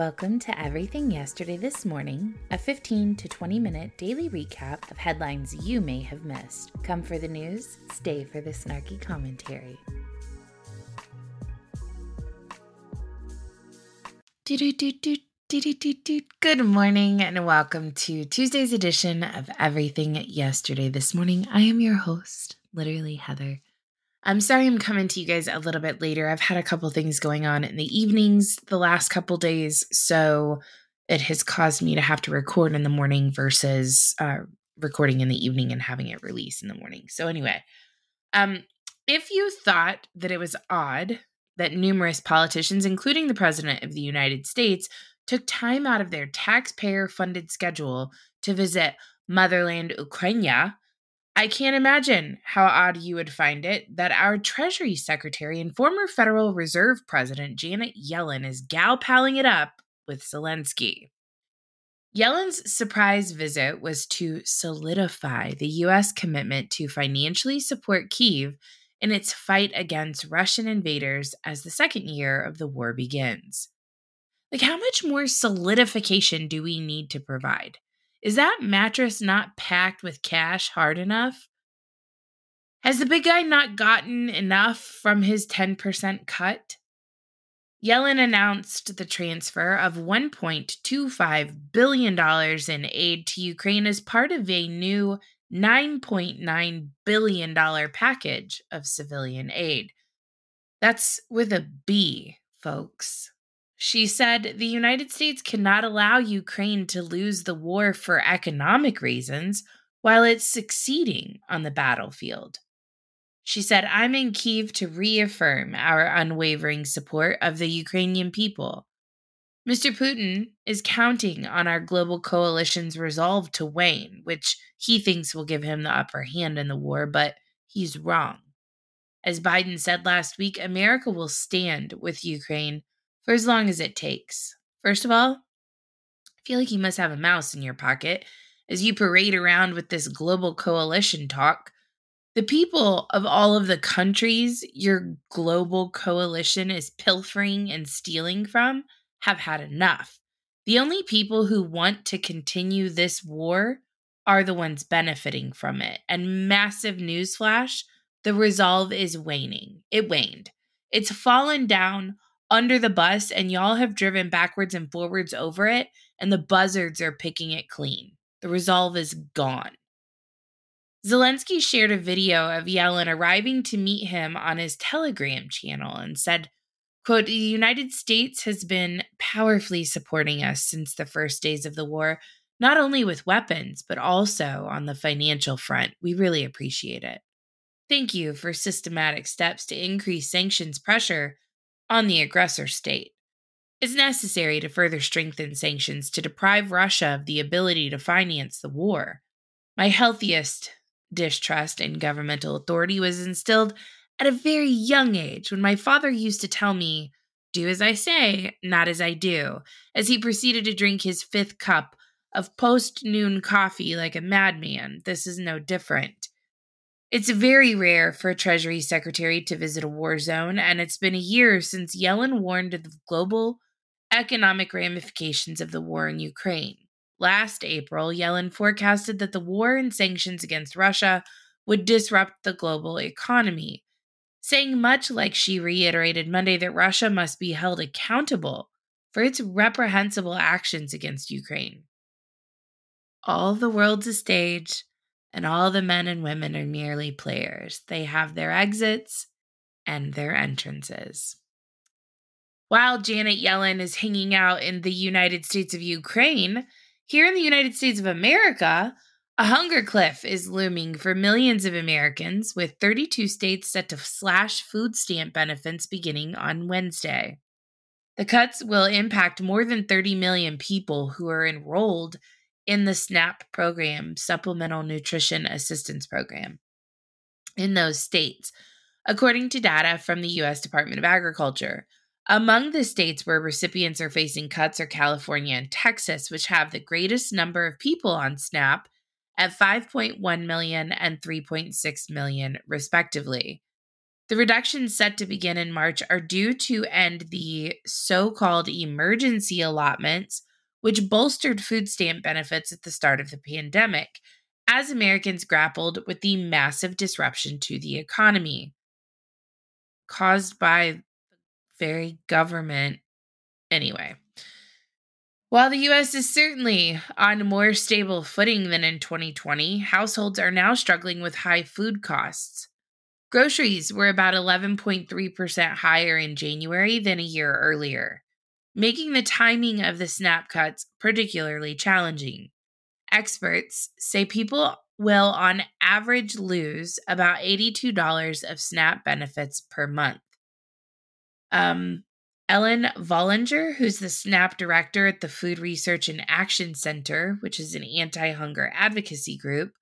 Welcome to Everything Yesterday This Morning, a 15 to 20 minute daily recap of headlines you may have missed. Come for the news, stay for the snarky commentary. Good morning and welcome to Tuesday's edition of Everything Yesterday This Morning. I am your host, literally Heather. I'm sorry I'm coming to you guys a little bit later. I've had a couple things going on in the evenings the last couple days, so it has caused me to have to record in the morning versus uh, recording in the evening and having it release in the morning. So anyway, um, if you thought that it was odd that numerous politicians, including the President of the United States, took time out of their taxpayer funded schedule to visit motherland Ukraine I can't imagine how odd you would find it that our Treasury Secretary and former Federal Reserve President Janet Yellen is gal palling it up with Zelensky. Yellen's surprise visit was to solidify the U.S. commitment to financially support Kiev in its fight against Russian invaders as the second year of the war begins. Like, how much more solidification do we need to provide? Is that mattress not packed with cash hard enough? Has the big guy not gotten enough from his 10% cut? Yellen announced the transfer of $1.25 billion in aid to Ukraine as part of a new $9.9 billion package of civilian aid. That's with a B, folks. She said the United States cannot allow Ukraine to lose the war for economic reasons while it's succeeding on the battlefield. She said, I'm in Kiev to reaffirm our unwavering support of the Ukrainian people. Mr. Putin is counting on our global coalition's resolve to wane, which he thinks will give him the upper hand in the war, but he's wrong. As Biden said last week, America will stand with Ukraine for as long as it takes. First of all, I feel like you must have a mouse in your pocket as you parade around with this global coalition talk. The people of all of the countries your global coalition is pilfering and stealing from have had enough. The only people who want to continue this war are the ones benefiting from it. And massive newsflash the resolve is waning. It waned. It's fallen down under the bus and y'all have driven backwards and forwards over it, and the buzzards are picking it clean. The resolve is gone. Zelensky shared a video of Yellen arriving to meet him on his Telegram channel and said, quote, The United States has been powerfully supporting us since the first days of the war, not only with weapons, but also on the financial front. We really appreciate it. Thank you for systematic steps to increase sanctions pressure on the aggressor state. It's necessary to further strengthen sanctions to deprive Russia of the ability to finance the war. My healthiest distrust in governmental authority was instilled at a very young age when my father used to tell me, Do as I say, not as I do, as he proceeded to drink his fifth cup of post noon coffee like a madman. This is no different. It's very rare for a Treasury Secretary to visit a war zone, and it's been a year since Yellen warned of the global economic ramifications of the war in Ukraine. Last April, Yellen forecasted that the war and sanctions against Russia would disrupt the global economy, saying much like she reiterated Monday that Russia must be held accountable for its reprehensible actions against Ukraine. All the world's a stage and all the men and women are merely players. They have their exits and their entrances. While Janet Yellen is hanging out in the United States of Ukraine, here in the United States of America, a hunger cliff is looming for millions of Americans, with 32 states set to slash food stamp benefits beginning on Wednesday. The cuts will impact more than 30 million people who are enrolled in the SNAP program, Supplemental Nutrition Assistance Program, in those states, according to data from the U.S. Department of Agriculture. Among the states where recipients are facing cuts are California and Texas, which have the greatest number of people on SNAP at 5.1 million and 3.6 million, respectively. The reductions set to begin in March are due to end the so called emergency allotments, which bolstered food stamp benefits at the start of the pandemic, as Americans grappled with the massive disruption to the economy caused by the very government. Anyway, while the US is certainly on more stable footing than in 2020, households are now struggling with high food costs. Groceries were about 11.3% higher in January than a year earlier, making the timing of the SNAP cuts particularly challenging. Experts say people will, on average, lose about $82 of SNAP benefits per month. Um, Ellen Vollinger, who's the SNAP director at the Food Research and Action Center, which is an anti hunger advocacy group,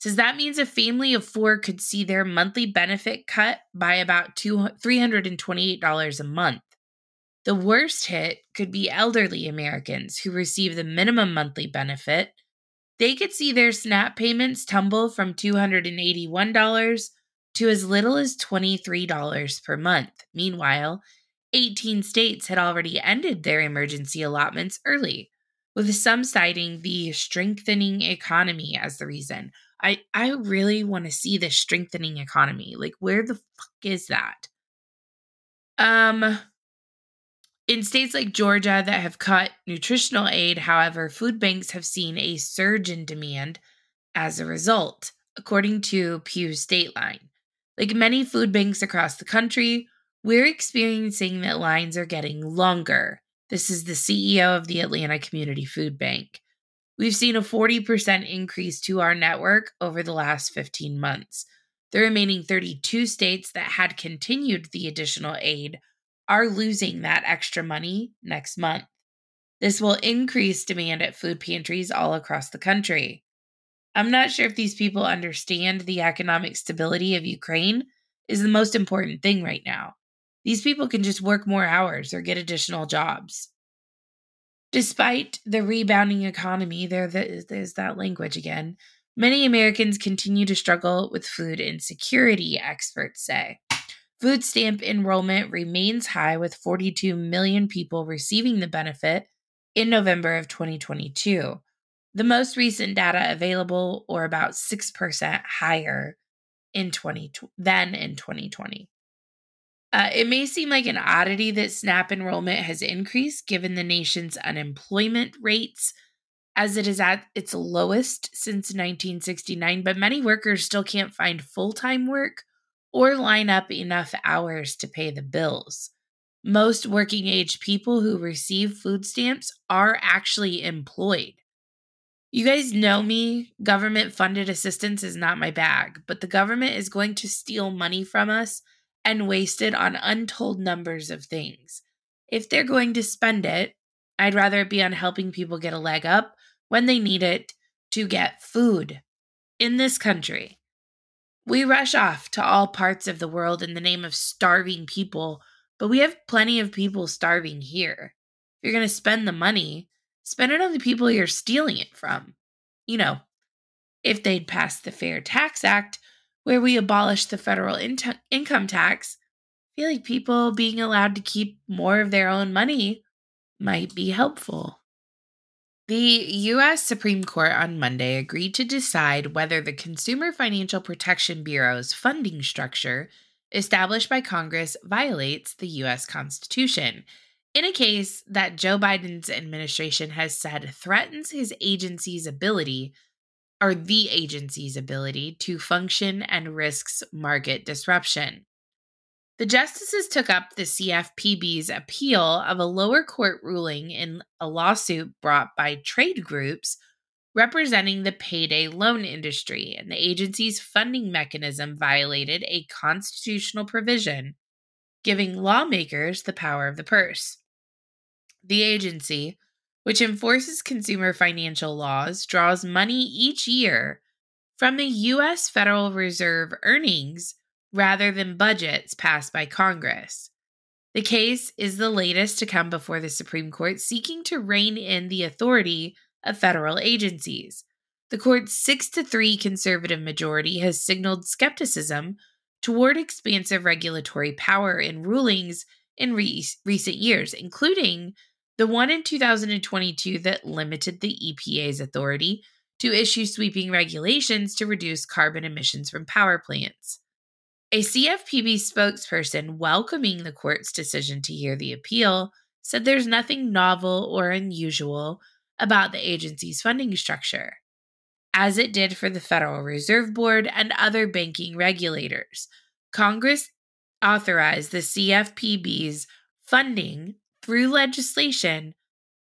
says that means a family of four could see their monthly benefit cut by about $328 a month. The worst hit could be elderly Americans who receive the minimum monthly benefit. They could see their SNAP payments tumble from $281 to as little as $23 per month. Meanwhile, 18 states had already ended their emergency allotments early, with some citing the strengthening economy as the reason. I I really want to see the strengthening economy. Like where the fuck is that? Um in states like Georgia that have cut nutritional aid, however, food banks have seen a surge in demand as a result, according to Pew's Stateline. Like many food banks across the country, we're experiencing that lines are getting longer. This is the CEO of the Atlanta Community Food Bank. We've seen a 40% increase to our network over the last 15 months. The remaining 32 states that had continued the additional aid are losing that extra money next month. This will increase demand at food pantries all across the country. I'm not sure if these people understand the economic stability of Ukraine is the most important thing right now. These people can just work more hours or get additional jobs. Despite the rebounding economy, there's that language again. Many Americans continue to struggle with food insecurity, experts say. Food stamp enrollment remains high, with 42 million people receiving the benefit in November of 2022. The most recent data available, or about 6% higher in 20 than in 2020. Uh, it may seem like an oddity that SNAP enrollment has increased given the nation's unemployment rates, as it is at its lowest since 1969, but many workers still can't find full time work or line up enough hours to pay the bills. Most working age people who receive food stamps are actually employed. You guys know me. Government funded assistance is not my bag, but the government is going to steal money from us and waste it on untold numbers of things. If they're going to spend it, I'd rather it be on helping people get a leg up when they need it to get food in this country. We rush off to all parts of the world in the name of starving people, but we have plenty of people starving here. If you're going to spend the money, spend it on the people you're stealing it from. You know, if they'd passed the Fair Tax Act, where we abolished the federal in- income tax, I feel like people being allowed to keep more of their own money might be helpful. The U.S. Supreme Court on Monday agreed to decide whether the Consumer Financial Protection Bureau's funding structure established by Congress violates the U.S. Constitution in a case that Joe Biden's administration has said threatens his agency's ability or the agency's ability to function and risks market disruption. The justices took up the CFPB's appeal of a lower court ruling in a lawsuit brought by trade groups representing the payday loan industry, and the agency's funding mechanism violated a constitutional provision giving lawmakers the power of the purse. The agency, which enforces consumer financial laws, draws money each year from the U.S. Federal Reserve earnings rather than budgets passed by Congress. The case is the latest to come before the Supreme Court seeking to rein in the authority of federal agencies. The court's 6 to 3 conservative majority has signaled skepticism toward expansive regulatory power in rulings in re- recent years, including the one in 2022 that limited the EPA's authority to issue sweeping regulations to reduce carbon emissions from power plants. A CFPB spokesperson welcoming the court's decision to hear the appeal said there's nothing novel or unusual about the agency's funding structure, as it did for the Federal Reserve Board and other banking regulators. Congress authorized the CFPB's funding through legislation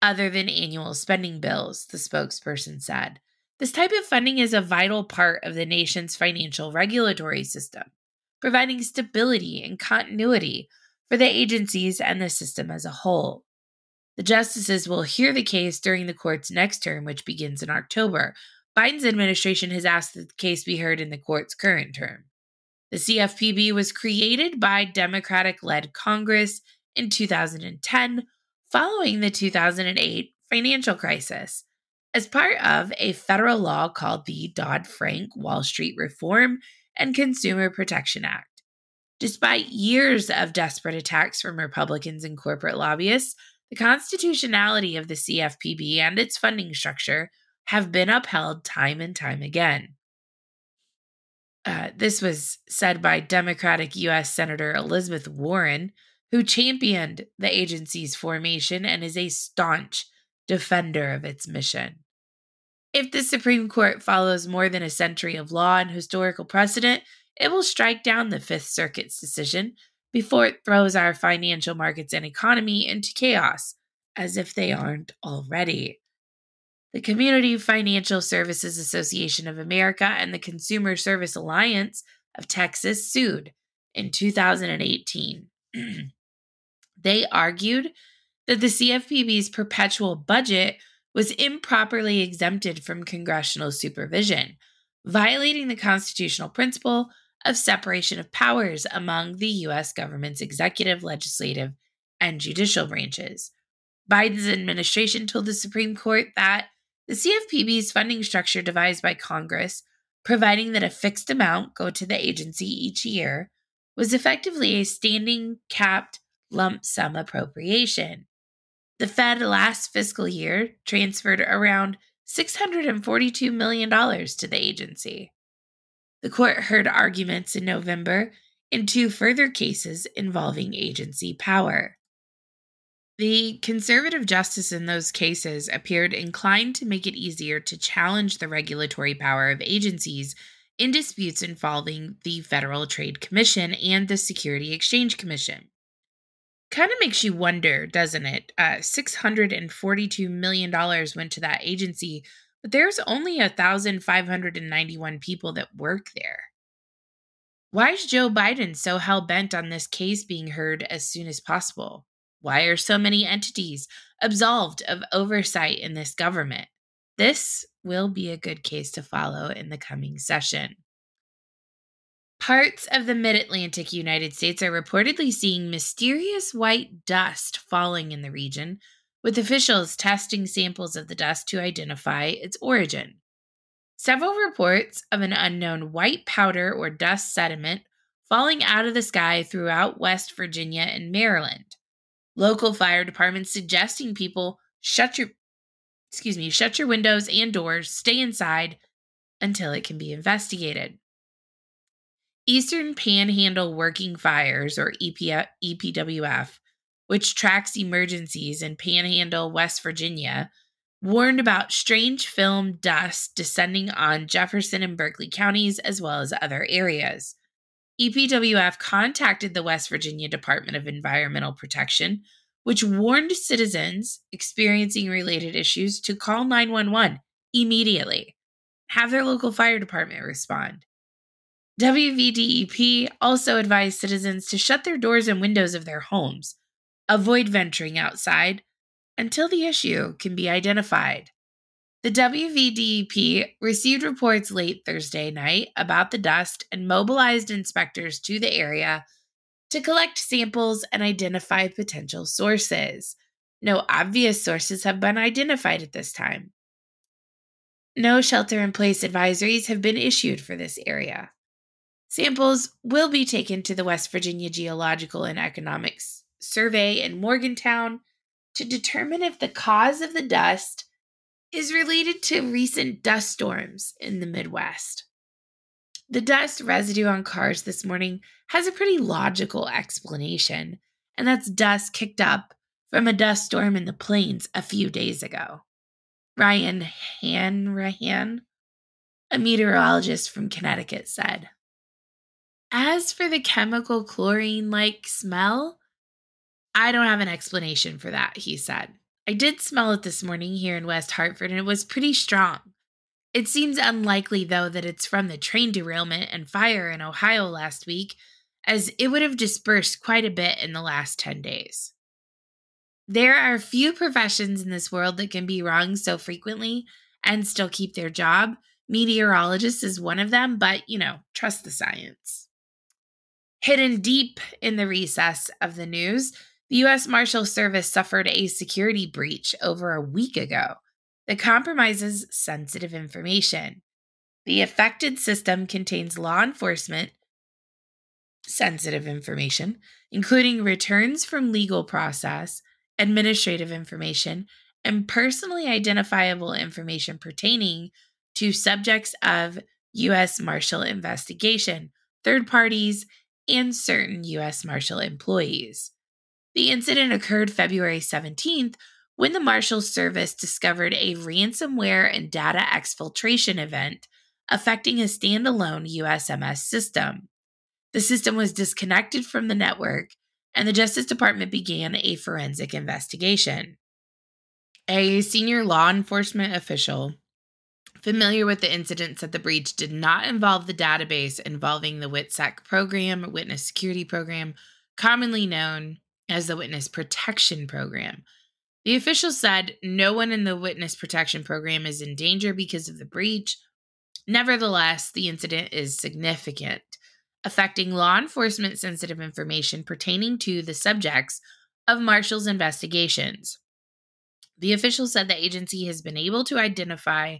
other than annual spending bills, the spokesperson said. This type of funding is a vital part of the nation's financial regulatory system, providing stability and continuity for the agencies and the system as a whole. The justices will hear the case during the court's next term, which begins in October. Biden's administration has asked the case be heard in the court's current term. The CFPB was created by Democratic led Congress in 2010 following the 2008 financial crisis as part of a federal law called the Dodd Frank Wall Street Reform and Consumer Protection Act. Despite years of desperate attacks from Republicans and corporate lobbyists, the constitutionality of the CFPB and its funding structure have been upheld time and time again. Uh, this was said by Democratic U.S. Senator Elizabeth Warren, who championed the agency's formation and is a staunch defender of its mission. If the Supreme Court follows more than a century of law and historical precedent, it will strike down the Fifth Circuit's decision before it throws our financial markets and economy into chaos, as if they aren't already. The Community Financial Services Association of America and the Consumer Service Alliance of Texas sued in 2018. they argued that the CFPB's perpetual budget was improperly exempted from congressional supervision, violating the constitutional principle of separation of powers among the U.S. government's executive, legislative, and judicial branches. Biden's administration told the Supreme Court that the CFPB's funding structure devised by Congress, providing that a fixed amount go to the agency each year, was effectively a standing capped lump sum appropriation. The Fed last fiscal year transferred around $642 million to the agency. The court heard arguments in November in two further cases involving agency power. The conservative justice in those cases appeared inclined to make it easier to challenge the regulatory power of agencies in disputes involving the Federal Trade Commission and the Security Exchange Commission. Kind of makes you wonder, doesn't it? Uh, $642 million went to that agency but there's only 1,591 people that work there. Why is Joe Biden so hell bent on this case being heard as soon as possible? Why are so many entities absolved of oversight in this government? This will be a good case to follow in the coming session. Parts of the mid Atlantic United States are reportedly seeing mysterious white dust falling in the region, with officials testing samples of the dust to identify its origin. Several reports of an unknown white powder or dust sediment falling out of the sky throughout West Virginia and Maryland. Local fire departments suggesting people shut your excuse me, shut your windows and doors, stay inside until it can be investigated. Eastern Panhandle Working Fires, or EPWF, which tracks emergencies in Panhandle, West Virginia, warned about strange film dust descending on Jefferson and Berkeley counties as well as other areas. EPWF contacted the West Virginia Department of Environmental Protection, which warned citizens experiencing related issues to call 911 immediately. Have their local fire department respond. WVDEP also advised citizens to shut their doors and windows of their homes Avoid venturing outside until the issue can be identified. The WVDEP received reports late Thursday night about the dust and mobilized inspectors to the area to collect samples and identify potential sources. No obvious sources have been identified at this time. No shelter in place advisories have been issued for this area. Samples will be taken to the West Virginia Geological and Economics Survey in Morgantown to determine if the cause of the dust is related to recent dust storms in the Midwest. The dust residue on cars this morning has a pretty logical explanation, and that's dust kicked up from a dust storm in the plains a few days ago. Ryan Hanrahan, a meteorologist from Connecticut, said. As for the chemical chlorine like smell, I don't have an explanation for that, he said. I did smell it this morning here in West Hartford and it was pretty strong. It seems unlikely, though, that it's from the train derailment and fire in Ohio last week, as it would have dispersed quite a bit in the last 10 days. There are few professions in this world that can be wrong so frequently and still keep their job. Meteorologist is one of them, but you know, trust the science. Hidden deep in the recess of the news, the U.S. Marshal Service suffered a security breach over a week ago that compromises sensitive information. The affected system contains law enforcement sensitive information, including returns from legal process, administrative information, and personally identifiable information pertaining to subjects of U.S. Marshal investigation, third parties, and certain U.S. Marshal employees. The incident occurred February 17th when the Marshals Service discovered a ransomware and data exfiltration event affecting a standalone USMS system. The system was disconnected from the network, and the Justice Department began a forensic investigation. A senior law enforcement official familiar with the incident said the breach did not involve the database involving the WITSEC program, Witness Security Program, commonly known as the Witness Protection Program. The official said no one in the Witness Protection Program is in danger because of the breach. Nevertheless, the incident is significant, affecting law enforcement sensitive information pertaining to the subjects of Marshals' investigations. The official said the agency has been able to identify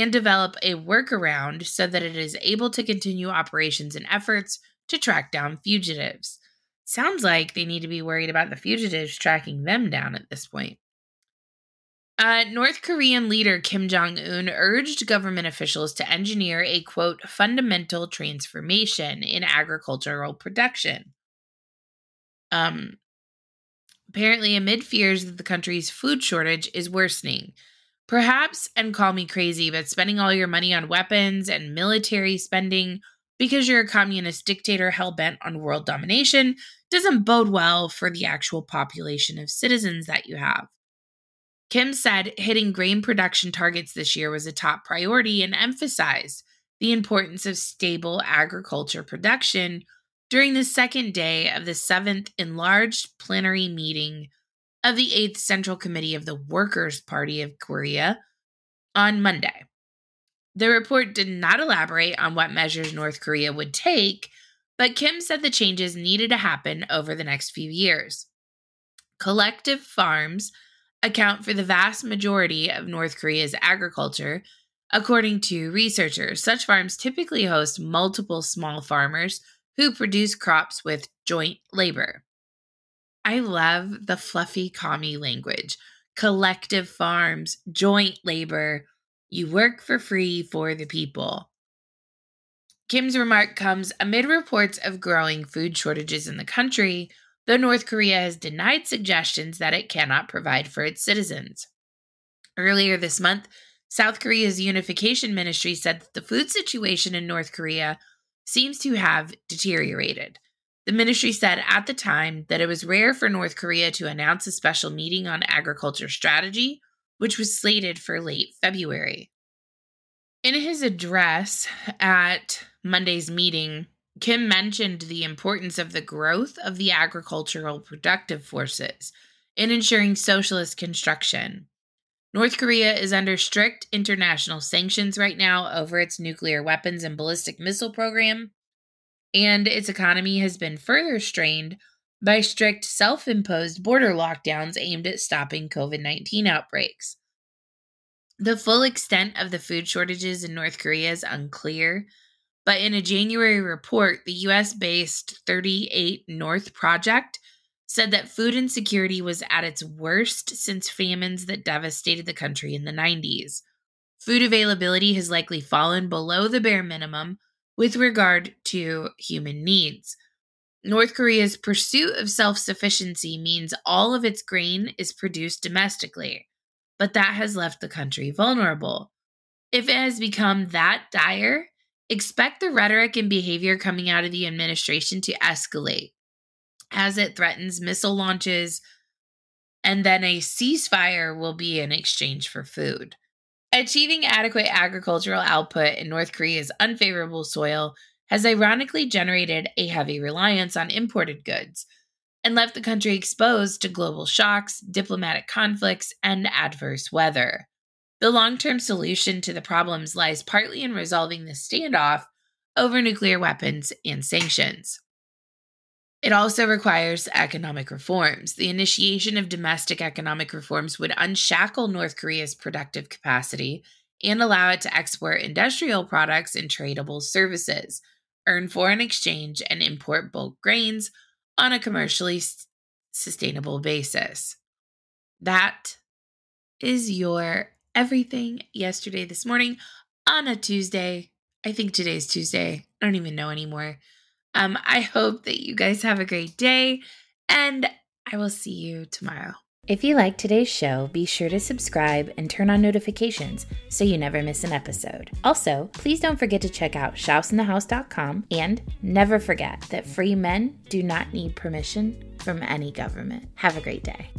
and develop a workaround so that it is able to continue operations and efforts to track down fugitives. Sounds like they need to be worried about the fugitives tracking them down at this point. Uh, North Korean leader Kim Jong un urged government officials to engineer a quote, fundamental transformation in agricultural production. Um, apparently, amid fears that the country's food shortage is worsening. Perhaps, and call me crazy, but spending all your money on weapons and military spending because you're a communist dictator hell bent on world domination doesn't bode well for the actual population of citizens that you have. Kim said hitting grain production targets this year was a top priority and emphasized the importance of stable agriculture production during the second day of the seventh enlarged plenary meeting of the Eighth Central Committee of the Workers' Party of Korea on Monday. The report did not elaborate on what measures North Korea would take, but Kim said the changes needed to happen over the next few years. Collective farms account for the vast majority of North Korea's agriculture, according to researchers. Such farms typically host multiple small farmers who produce crops with joint labor. I love the fluffy commie language. Collective farms, joint labor, you work for free for the people. Kim's remark comes amid reports of growing food shortages in the country, though North Korea has denied suggestions that it cannot provide for its citizens. Earlier this month, South Korea's unification ministry said that the food situation in North Korea seems to have deteriorated. The ministry said at the time that it was rare for North Korea to announce a special meeting on agriculture strategy which was slated for late February. In his address at Monday's meeting, Kim mentioned the importance of the growth of the agricultural productive forces in ensuring socialist construction. North Korea is under strict international sanctions right now over its nuclear weapons and ballistic missile program, and its economy has been further strained by strict self imposed border lockdowns aimed at stopping COVID 19 outbreaks. The full extent of the food shortages in North Korea is unclear, But in a January report, the US based 38 North Project said that food insecurity was at its worst since famines that devastated the country in the 90s. Food availability has likely fallen below the bare minimum with regard to human needs. North Korea's pursuit of self sufficiency means all of its grain is produced domestically, but that has left the country vulnerable. If it has become that dire, expect the rhetoric and behavior coming out of the administration to escalate as it threatens missile launches, and then a ceasefire will be in exchange for food. Achieving adequate agricultural output in North Korea's unfavorable soil has ironically generated a heavy reliance on imported goods and left the country exposed to global shocks, diplomatic conflicts, and adverse weather. The long term solution to the problems lies partly in resolving the standoff over nuclear weapons and sanctions. It also requires economic reforms. The initiation of domestic economic reforms would unshackle North Korea's productive capacity and allow it to export industrial products and tradable services, earn foreign exchange, and import bulk grains on a commercially s- sustainable basis. That is your everything yesterday, this morning on a Tuesday. I think today's Tuesday. I don't even know anymore. Um, I hope that you guys have a great day, and I will see you tomorrow. If you like today's show, be sure to subscribe and turn on notifications so you never miss an episode. Also, please don't forget to check out shouseinthehouse.com and never forget that free men do not need permission from any government. Have a great day.